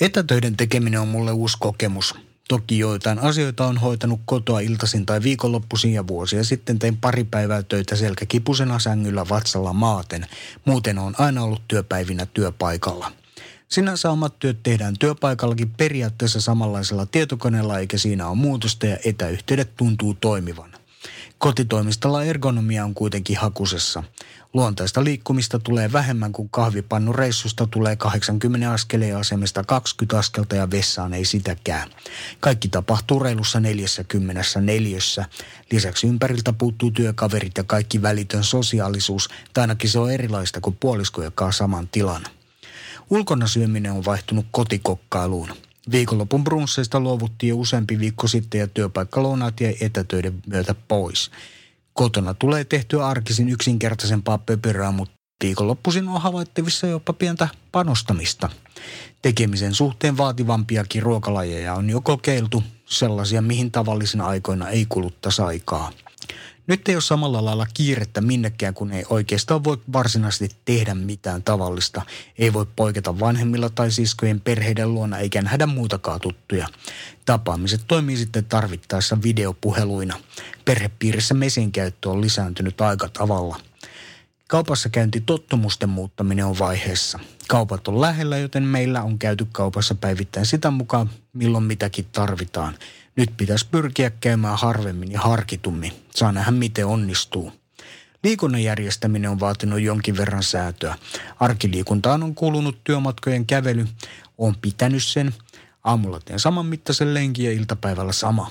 Etätöiden tekeminen on mulle uusi kokemus. Toki joitain asioita on hoitanut kotoa iltaisin tai viikonloppuisin ja vuosia sitten tein pari päivää töitä selkäkipusena sängyllä vatsalla maaten. Muuten on aina ollut työpäivinä työpaikalla. Sinänsä omat työt tehdään työpaikallakin periaatteessa samanlaisella tietokoneella eikä siinä ole muutosta ja etäyhteydet tuntuu toimivan. Kotitoimistolla ergonomia on kuitenkin hakusessa. Luontaista liikkumista tulee vähemmän kuin kahvipannu reissusta tulee 80 askeleen asemesta 20 askelta ja vessaan ei sitäkään. Kaikki tapahtuu reilussa 40 neljössä. Lisäksi ympäriltä puuttuu työkaverit ja kaikki välitön sosiaalisuus, tai ainakin se on erilaista kuin puolisko, jakaa saman tilan. Ulkona syöminen on vaihtunut kotikokkailuun. Viikonlopun brunsseista luovuttiin jo useampi viikko sitten ja työpaikkalounat jäi etätöiden myötä pois. Kotona tulee tehtyä arkisin yksinkertaisempaa pöpyrää, mutta viikonloppuisin on havaittavissa jopa pientä panostamista. Tekemisen suhteen vaativampiakin ruokalajeja on jo kokeiltu, sellaisia mihin tavallisina aikoina ei kuluttaisi aikaa – nyt ei ole samalla lailla kiirettä minnekään, kun ei oikeastaan voi varsinaisesti tehdä mitään tavallista. Ei voi poiketa vanhemmilla tai siskojen perheiden luona eikä nähdä muutakaan tuttuja. Tapaamiset toimii sitten tarvittaessa videopuheluina. Perhepiirissä mesin käyttö on lisääntynyt aika tavalla. Kaupassa käynti tottumusten muuttaminen on vaiheessa. Kaupat on lähellä, joten meillä on käyty kaupassa päivittäin sitä mukaan, milloin mitäkin tarvitaan – nyt pitäisi pyrkiä käymään harvemmin ja harkitummin. Saa nähdä, miten onnistuu. Liikunnan järjestäminen on vaatinut jonkin verran säätöä. Arkiliikuntaan on kuulunut työmatkojen kävely. On pitänyt sen. Aamulla teen saman mittaisen lenkin ja iltapäivällä sama.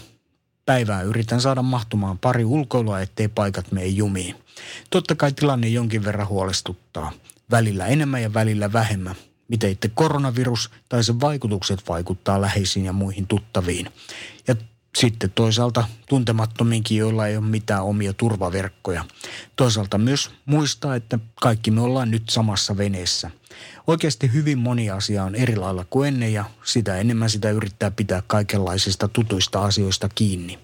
Päivää yritän saada mahtumaan pari ulkoilua, ettei paikat mene jumiin. Totta kai tilanne jonkin verran huolestuttaa. Välillä enemmän ja välillä vähemmän miten itse koronavirus tai sen vaikutukset vaikuttaa läheisiin ja muihin tuttaviin. Ja sitten toisaalta tuntemattominkin, joilla ei ole mitään omia turvaverkkoja. Toisaalta myös muistaa, että kaikki me ollaan nyt samassa veneessä. Oikeasti hyvin moni asia on eri lailla kuin ennen ja sitä enemmän sitä yrittää pitää kaikenlaisista tutuista asioista kiinni.